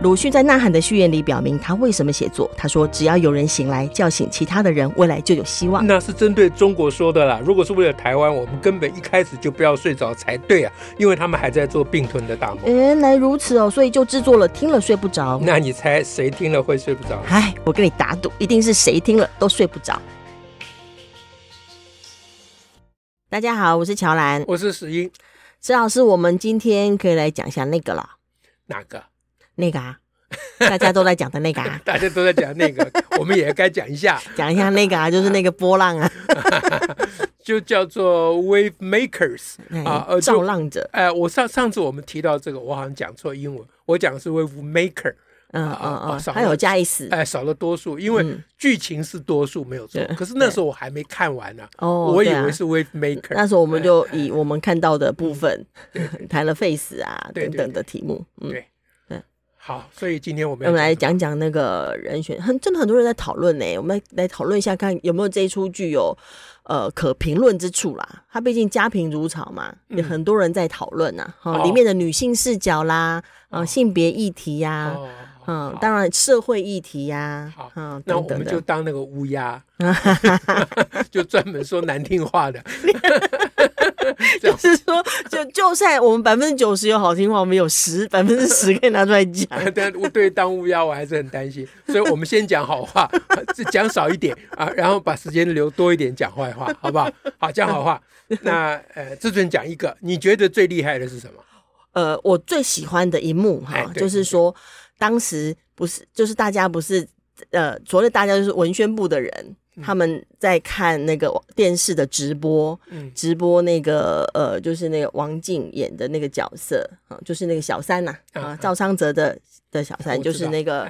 鲁迅在《呐喊》的序言里表明他为什么写作。他说：“只要有人醒来，叫醒其他的人，未来就有希望。”那是针对中国说的啦。如果是为了台湾，我们根本一开始就不要睡着才对啊，因为他们还在做并吞的大梦。原来如此哦，所以就制作了听了睡不着。那你猜谁听了会睡不着？哎，我跟你打赌，一定是谁听了都睡不着。大家好，我是乔兰，我是史英。史老师，我们今天可以来讲一下那个了。哪个？那个啊，大家都在讲的那个啊，大家都在讲那个，我们也该讲一下，讲一下那个啊，就是那个波浪啊，就叫做 Wave Makers 啊，呃，造浪者。哎，我上上次我们提到这个，我好像讲错英文，我讲的是 Wave Maker，嗯嗯嗯，还有加一词，哎，少了多数，因为剧情是多数没有错，可是那时候我还没看完呢，哦，我以为是 Wave Maker，那时候我们就以我们看到的部分谈了 Face 啊等等的题目，嗯，对。好，所以今天我们我们来讲讲那个人选，很真的很多人在讨论呢。我们来讨论一下，看有没有这一出剧有呃可评论之处啦。它毕竟家贫如潮嘛，有很多人在讨论呐。哈，里面的女性视角啦，啊，性别议题呀，嗯，当然社会议题呀。好，那我们就当那个乌鸦，就专门说难听话的。就是说，就就算我们百分之九十有好听话，我们有十百分之十可以拿出来讲。但我对当乌鸦我还是很担心，所以我们先讲好话，讲少一点啊，然后把时间留多一点讲坏话，好不好？好，讲好话。那呃，自尊讲一个，你觉得最厉害的是什么？呃，我最喜欢的一幕哈，就是说当时不是，就是大家不是呃，所谓大家就是文宣部的人。他们在看那个电视的直播，嗯、直播那个呃，就是那个王静演的那个角色啊，就是那个小三呐啊，啊，赵昌泽的的小三，就是那个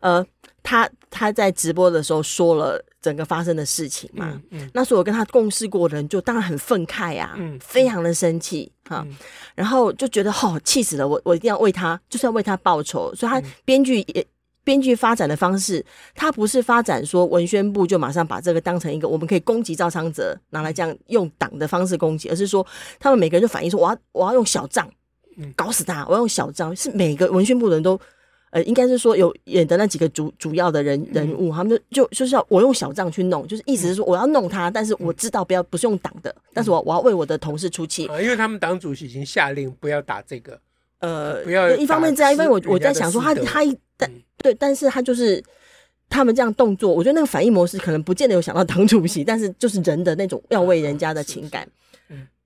呃，他他在直播的时候说了整个发生的事情嘛，嗯嗯、那所有跟他共事过的人就当然很愤慨啊，嗯、非常的生气哈，嗯、然后就觉得哦，气死了，我我一定要为他，就是要为他报仇，所以他编剧也。编剧发展的方式，他不是发展说文宣部就马上把这个当成一个我们可以攻击赵昌泽拿来这样用党的方式攻击，而是说他们每个人就反映说我要我要用小账搞死他，我要用小账，是每个文宣部的人都呃，应该是说有演的那几个主主要的人人物，他们就就就是要我用小账去弄，就是意思是说我要弄他，但是我知道不要不是用党的，但是我我要为我的同事出气，因为他们党主席已经下令不要打这个。呃，不要一方面这样，因为我我在想说他他但对，但是他就是他们这样动作，我觉得那个反应模式可能不见得有想到党主席，但是就是人的那种要为人家的情感，嗯，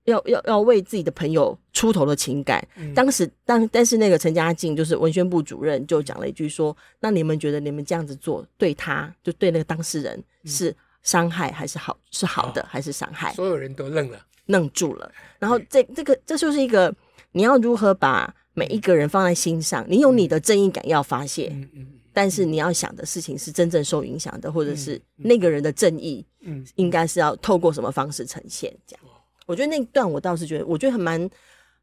要要要为自己的朋友出头的情感。当时当但是那个陈家静就是文宣部主任就讲了一句说：“那你们觉得你们这样子做对他就对那个当事人是伤害还是好是好的还是伤害？”所有人都愣了，愣住了。然后这这个这就是一个你要如何把。每一个人放在心上，你有你的正义感要发泄，嗯嗯，但是你要想的事情是真正受影响的，或者是那个人的正义，嗯，应该是要透过什么方式呈现？这样，我觉得那段我倒是觉得，我觉得还蛮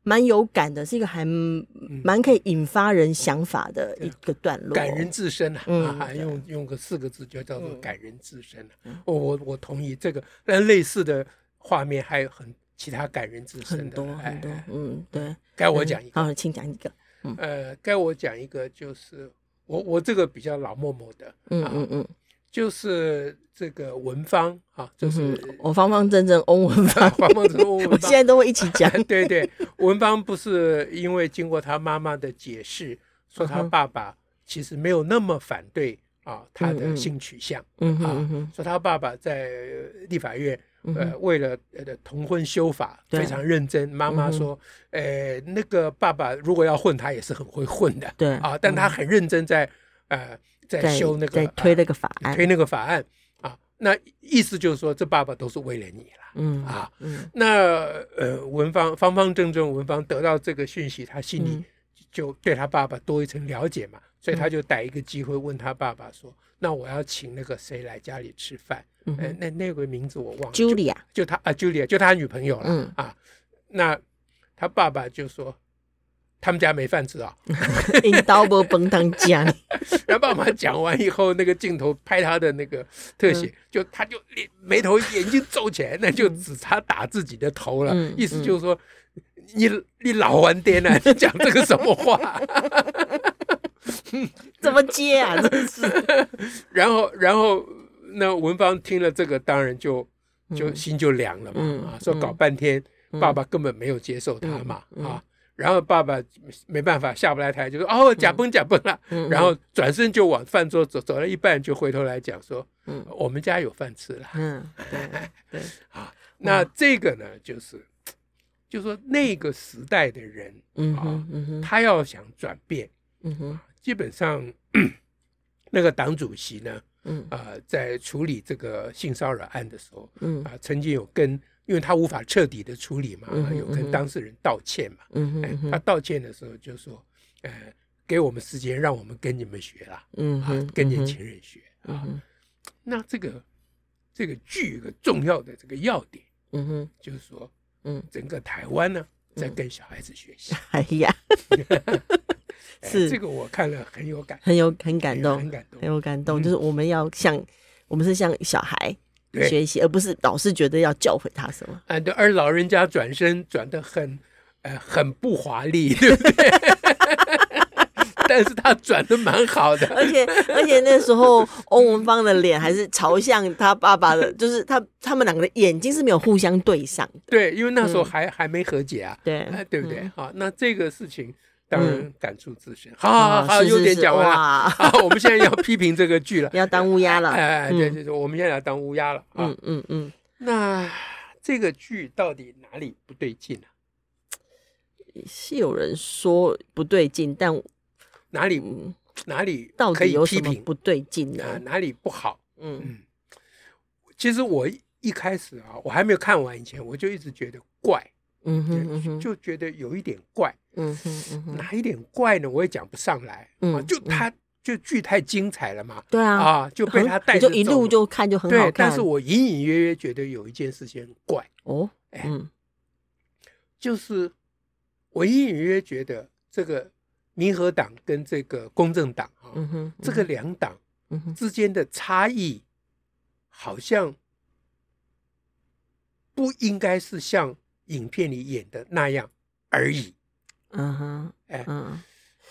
蛮有感的，是一个还蛮可以引发人想法的一个段落，感人至深啊！嗯，用用个四个字就叫做感人至深了。我我我同意这个，但类似的画面还有很。其他感人至深的很多很多，嗯，对，该我讲一个，好，请讲一个，呃，该我讲一个，就是我我这个比较老默默的，嗯嗯嗯，就是这个文芳啊，就是我 方方正正翁文芳，方方正正翁文芳，我现在都会一起讲，对对，文芳不是因为经过他妈妈的解释，说他爸爸其实没有那么反对啊他的性取向，嗯嗯，说他爸爸在立法院。呃，为了呃同婚修法非常认真。妈妈说，呃，那个爸爸如果要混，他也是很会混的。对啊，但他很认真在呃在修那个在推那个法案，推那个法案啊。那意思就是说，这爸爸都是为了你了。嗯啊，那呃文芳方方正正，文芳得到这个讯息，他心里就对他爸爸多一层了解嘛，所以他就逮一个机会问他爸爸说：“那我要请那个谁来家里吃饭？”哎，那那个名字我忘了，Julia，就他啊，Julia，就他女朋友了。嗯啊，那他爸爸就说他们家没饭吃啊，因刀不崩当家。然后爸爸讲完以后，那个镜头拍他的那个特写，就他就眉头眼睛皱起来，那就只差打自己的头了，意思就是说你你老顽童啊，你讲这个什么话？怎么接啊？真是。然后，然后那文芳听了这个，当然就就心就凉了嘛。嗯、啊，说搞半天，嗯、爸爸根本没有接受他嘛。啊，然后爸爸没办法下不来台，就说哦，假崩假崩了。嗯、然后转身就往饭桌走，走了一半就回头来讲说，嗯，我们家有饭吃了。嗯，对对。啊，那这个呢，就是。就说那个时代的人，嗯哼，嗯哼，他要想转变，嗯哼，基本上 那个党主席呢，嗯啊，在处理这个性骚扰案的时候，嗯啊，曾经有跟，因为他无法彻底的处理嘛，有跟当事人道歉嘛，嗯哼，他道歉的时候就说，呃，给我们时间，让我们跟你们学啦，嗯啊，跟年轻人学啊，那这个这个剧一个重要的这个要点，嗯哼，就是说。嗯，整个台湾呢，在跟小孩子学习。哎呀，是。这个我看了很有感，很有很感动，很感动，很有感动。就是我们要像我们是像小孩学习，而不是老是觉得要教诲他什么。啊，对，而老人家转身转的很，呃，很不华丽，对不对？但是他转的蛮好的，而且而且那时候欧文芳的脸还是朝向他爸爸的，就是他他们两个的眼睛是没有互相对上的。对，因为那时候还还没和解啊，对，对不对？好，那这个事情当然感触自深。好好好，优点讲完了。好，我们现在要批评这个剧了，要当乌鸦了。哎，对对对，我们现在要当乌鸦了。嗯嗯嗯。那这个剧到底哪里不对劲呢？是有人说不对劲，但。哪里哪里到底有批评不对劲呢？哪里不好？嗯嗯，其实我一开始啊，我还没有看完以前，我就一直觉得怪，嗯哼，就觉得有一点怪，嗯哼，哪一点怪呢？我也讲不上来，嗯，就他就剧太精彩了嘛，对啊，啊，就被他带着就一路就看就很好看，但是我隐隐约约觉得有一件事情很怪。哦，哎，就是我隐隐约约觉得这个。民和党跟这个公正党啊，嗯哼，这个两党之间的差异，好像不应该是像影片里演的那样而已。嗯哼，哎，嗯，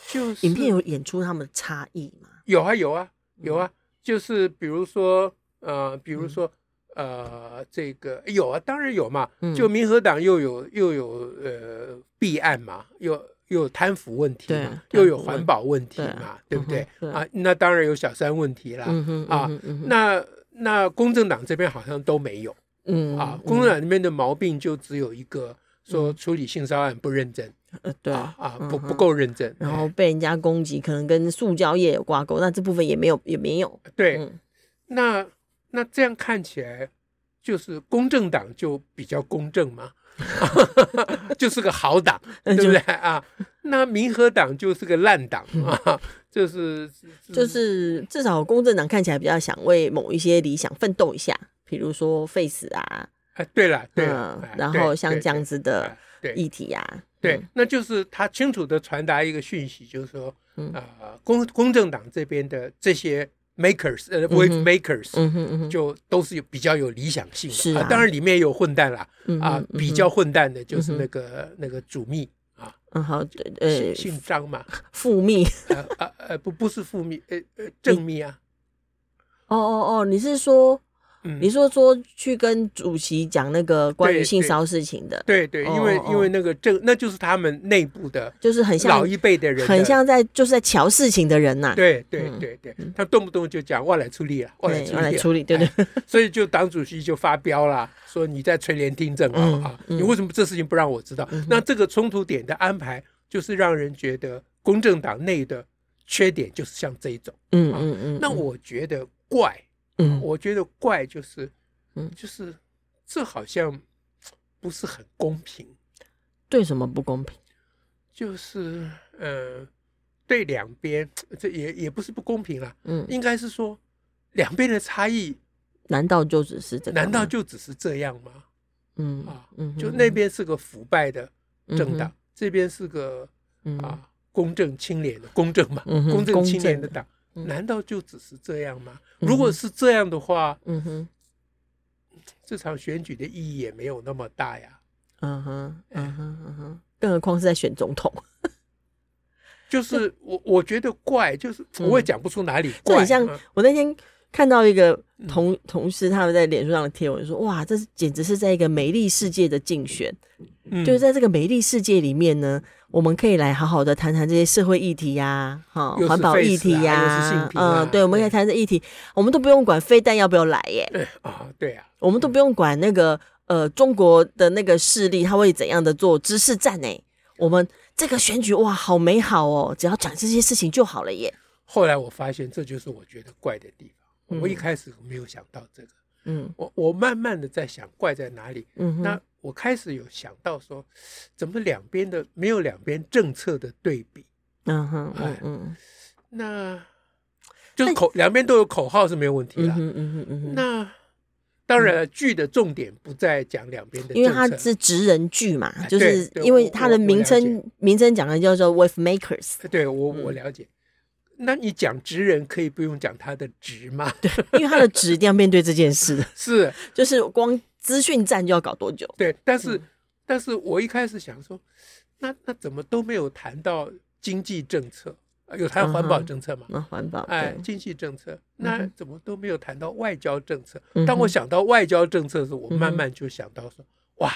就是影片有演出他们的差异吗？有啊，有啊，有啊，就是比如说，呃，比如说，呃，这个有啊，当然有嘛，就民和党又有又有呃弊案嘛，又。又有贪腐问题嘛，又有环保问题嘛，对不对？啊？那当然有小三问题啦。啊，那那公正党这边好像都没有，嗯啊，公正党那边的毛病就只有一个，说处理性骚扰案不认真，对啊，不不够认真，然后被人家攻击，可能跟塑胶业有挂钩，那这部分也没有也没有。对，那那这样看起来，就是公正党就比较公正嘛。就是个好党，对不对啊？那民和党就是个烂党啊，就是就是至少公正党看起来比较想为某一些理想奋斗一下，比如说废死啊，哎，对了，对了，然后像这样子的议题呀，对，那就是他清楚的传达一个讯息，就是说，啊，公公正党这边的这些。makers 呃，wave makers，就都是有比较有理想性的。啊，当然里面也有混蛋啦，啊，比较混蛋的就是那个那个主秘啊，嗯好，呃，姓张嘛，副秘，呃呃呃不不是副秘，呃呃正秘啊，哦哦哦，你是说？你说说去跟主席讲那个关于性骚事情的，对对，因为因为那个这那就是他们内部的，就是很像老一辈的人，很像在就是在瞧事情的人呐。对对对对，他动不动就讲外来处理啊，外来处理，我来处理，对对。所以就党主席就发飙了，说你在垂帘听政啊啊！你为什么这事情不让我知道？那这个冲突点的安排，就是让人觉得公正党内的缺点就是像这一种。嗯嗯嗯。那我觉得怪。嗯，我觉得怪就是，嗯，就是这好像不是很公平。对什么不公平？就是呃，对两边，这也也不是不公平啊。嗯，应该是说两边的差异，难道就只是这？难道就只是这样吗？嗯啊，嗯就那边是个腐败的政党，这边是个啊公正清廉的公正嘛，公正清廉的党。难道就只是这样吗？如果是这样的话，嗯哼，这场选举的意义也没有那么大呀。嗯哼，嗯哼，嗯哼，更何况是在选总统。就是我我觉得怪，就是我也讲不出哪里怪。很像我那天看到一个同同事他们在脸书上的贴文说，哇，这是简直是在一个美丽世界的竞选，就是在这个美丽世界里面呢。我们可以来好好的谈谈这些社会议题呀，哈，环保议题呀，嗯，对，我们可以谈这议题，我们都不用管飞弹要不要来耶，对啊，对啊，我们都不用管那个呃中国的那个势力他会怎样的做知识战呢？我们这个选举哇，好美好哦，只要讲这些事情就好了耶。后来我发现这就是我觉得怪的地方，我一开始没有想到这个，嗯，我我慢慢的在想怪在哪里，嗯，那。我开始有想到说，怎么两边的没有两边政策的对比？嗯哼，嗯嗯，那就是口两边都有口号是没有问题啦。嗯嗯嗯，那当然了，剧的重点不在讲两边的，因为它是职人剧嘛，就是因为它的名称名称讲的叫做 Wave Makers。对我我了解。那你讲职人可以不用讲他的职吗？对，因为他的职一定要面对这件事。是，就是光。资讯站就要搞多久？对，但是，嗯、但是我一开始想说，那那怎么都没有谈到经济政策？有谈环保政策吗？那、嗯、环保，哎，经济政策，那怎么都没有谈到外交政策？嗯、当我想到外交政策的时候，我慢慢就想到说，嗯、哇，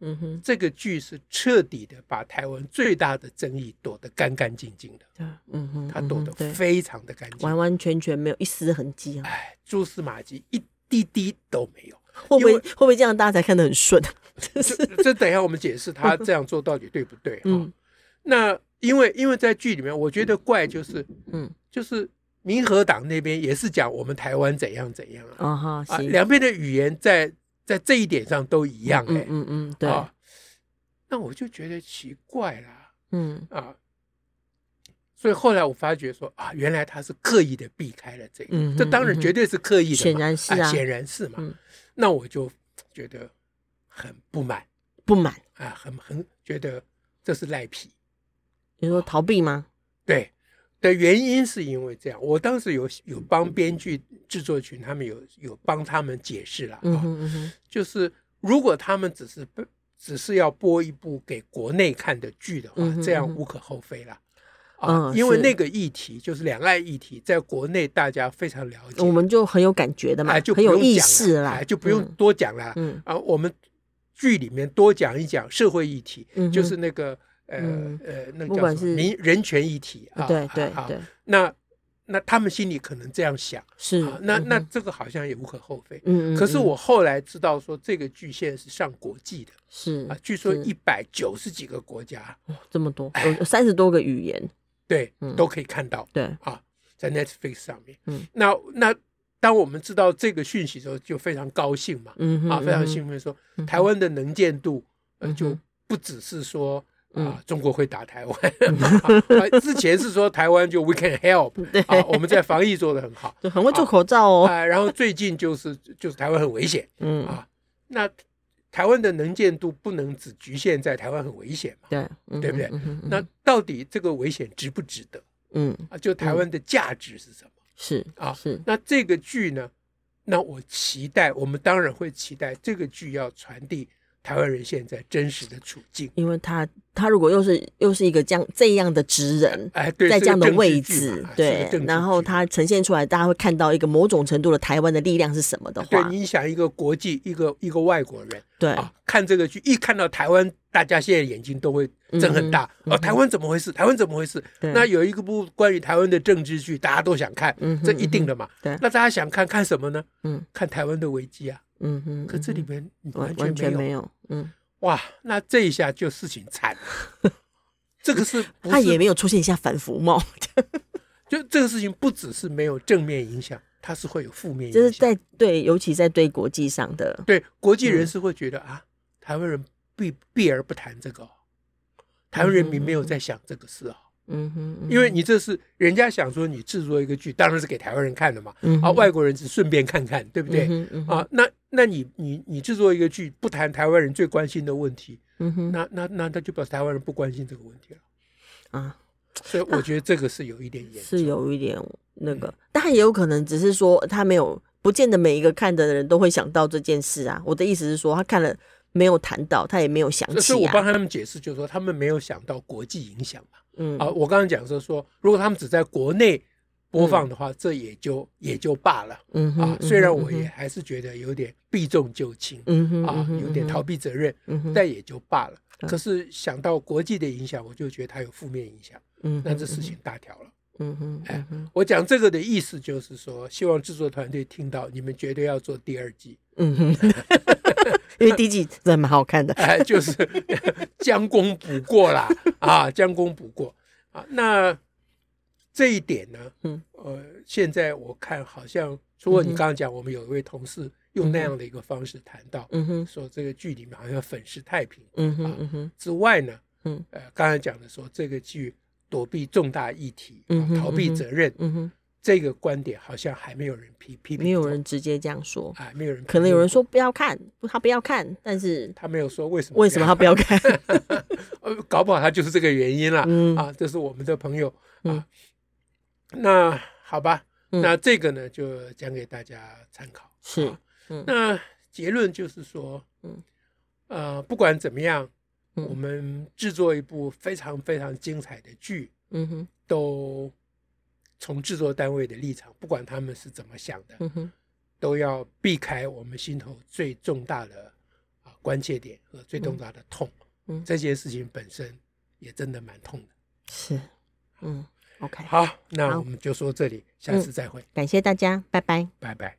嗯哼，这个剧是彻底的把台湾最大的争议躲得干干净净的。嗯哼，他躲得非常的干净，完完全全没有一丝痕迹啊！哎，蛛丝马迹一滴滴都没有。会不会会不会这样大家才看得很顺？这这等一下我们解释他这样做到底对不对？嗯，那因为因为在剧里面，我觉得怪就是嗯，就是民和党那边也是讲我们台湾怎样怎样啊啊，两边的语言在在这一点上都一样哎，嗯嗯对啊，那我就觉得奇怪啦，嗯啊。所以后来我发觉说啊，原来他是刻意的避开了这个，嗯、哼这当然绝对是刻意的，显然是啊，显、啊、然是嘛。嗯、那我就觉得很不满，不满啊，很很觉得这是赖皮。你说逃避吗？对的原因是因为这样，我当时有有帮编剧制作群他们有有帮他们解释了啊，嗯哼嗯哼。就是如果他们只是只是要播一部给国内看的剧的话，这样无可厚非了。啊，因为那个议题就是两岸议题，在国内大家非常了解，我们就很有感觉的嘛，就很有意识了，就不用多讲了。嗯，啊，我们剧里面多讲一讲社会议题，就是那个呃呃，那个叫什么民人权议题啊，对对对。那那他们心里可能这样想，是那那这个好像也无可厚非。嗯，可是我后来知道说，这个剧现在是上国际的，是啊，据说一百九十几个国家，这么多，有三十多个语言。对，都可以看到。对啊，在 Netflix 上面。嗯，那那当我们知道这个讯息的时候，就非常高兴嘛。嗯啊，非常兴奋，说台湾的能见度，呃就不只是说啊，中国会打台湾。之前是说台湾就 We can help，啊，我们在防疫做的很好，很会做口罩哦。啊，然后最近就是就是台湾很危险。嗯啊，那。台湾的能见度不能只局限在台湾很危险嘛？对，对不对？那到底这个危险值不值得？嗯啊，就台湾的价值是什么？是啊，是。那这个剧呢？那我期待，我们当然会期待这个剧要传递。台湾人现在真实的处境，因为他他如果又是又是一个这样这样的职人，哎，对，在这样的位置，对，然后他呈现出来，大家会看到一个某种程度的台湾的力量是什么的话，对，你想一个国际一个一个外国人，对。啊，看这个剧一看到台湾，大家现在眼睛都会睁很大，哦，台湾怎么回事？台湾怎么回事？那有一个部关于台湾的政治剧，大家都想看，这一定的嘛，对，那大家想看看什么呢？嗯，看台湾的危机啊。嗯哼，可这里面完全，完全没有，嗯，哇，那这一下就事情惨了。这个是，他也没有出现一下反服贸，就这个事情不只是没有正面影响，它是会有负面影响，就是在对，尤其在对国际上的，对国际人士会觉得、嗯、啊，台湾人避避而不谈这个，台湾人民没有在想这个事啊。嗯哼，因为你这是人家想说你制作一个剧，当然是给台湾人看的嘛。嗯、哼啊，外国人只顺便看看，对不对？嗯嗯、啊，那那你你你制作一个剧，不谈台湾人最关心的问题，嗯哼，那那那他就表示台湾人不关心这个问题了。啊，所以我觉得这个是有一点严重，是有一点那个，嗯、但也有可能只是说他没有，不见得每一个看的人都会想到这件事啊。我的意思是说，他看了。没有谈到，他也没有想起、啊。所以我帮他们解释，就是说他们没有想到国际影响嘛。嗯啊，我刚刚讲说说，如果他们只在国内播放的话，这也就也就罢了。嗯啊，虽然我也还是觉得有点避重就轻，嗯啊，有点逃避责任，嗯，但也就罢了。可是想到国际的影响，我就觉得它有负面影响。嗯，那这事情大条了。嗯哼，哎，我讲这个的意思就是说，希望制作团队听到，你们绝对要做第二季。嗯哼，因为第一季真的蛮好看的。哎，就是 将功补过啦，啊，将功补过啊。那这一点呢，嗯，呃，现在我看好像，除了你刚刚讲，我们有一位同事用那样的一个方式谈到，嗯哼，说这个剧里面好像粉饰太平，嗯哼，嗯哼，之外呢，嗯，呃，刚才讲的说这个剧。躲避重大议题，逃避责任，嗯哼，这个观点好像还没有人批批评，没有人直接这样说，啊，没有人，可能有人说不要看，他不要看，但是他没有说为什么，为什么他不要看，搞不好他就是这个原因了，啊，这是我们的朋友。啊，那好吧，那这个呢就讲给大家参考，是，那结论就是说，嗯，呃，不管怎么样。我们制作一部非常非常精彩的剧，嗯哼，都从制作单位的立场，不管他们是怎么想的，都要避开我们心头最重大的啊关切点和最重大的痛。嗯，这件事情本身也真的蛮痛的。是，嗯，OK，好，那我们就说这里，下次再会，感谢大家，拜拜，拜拜。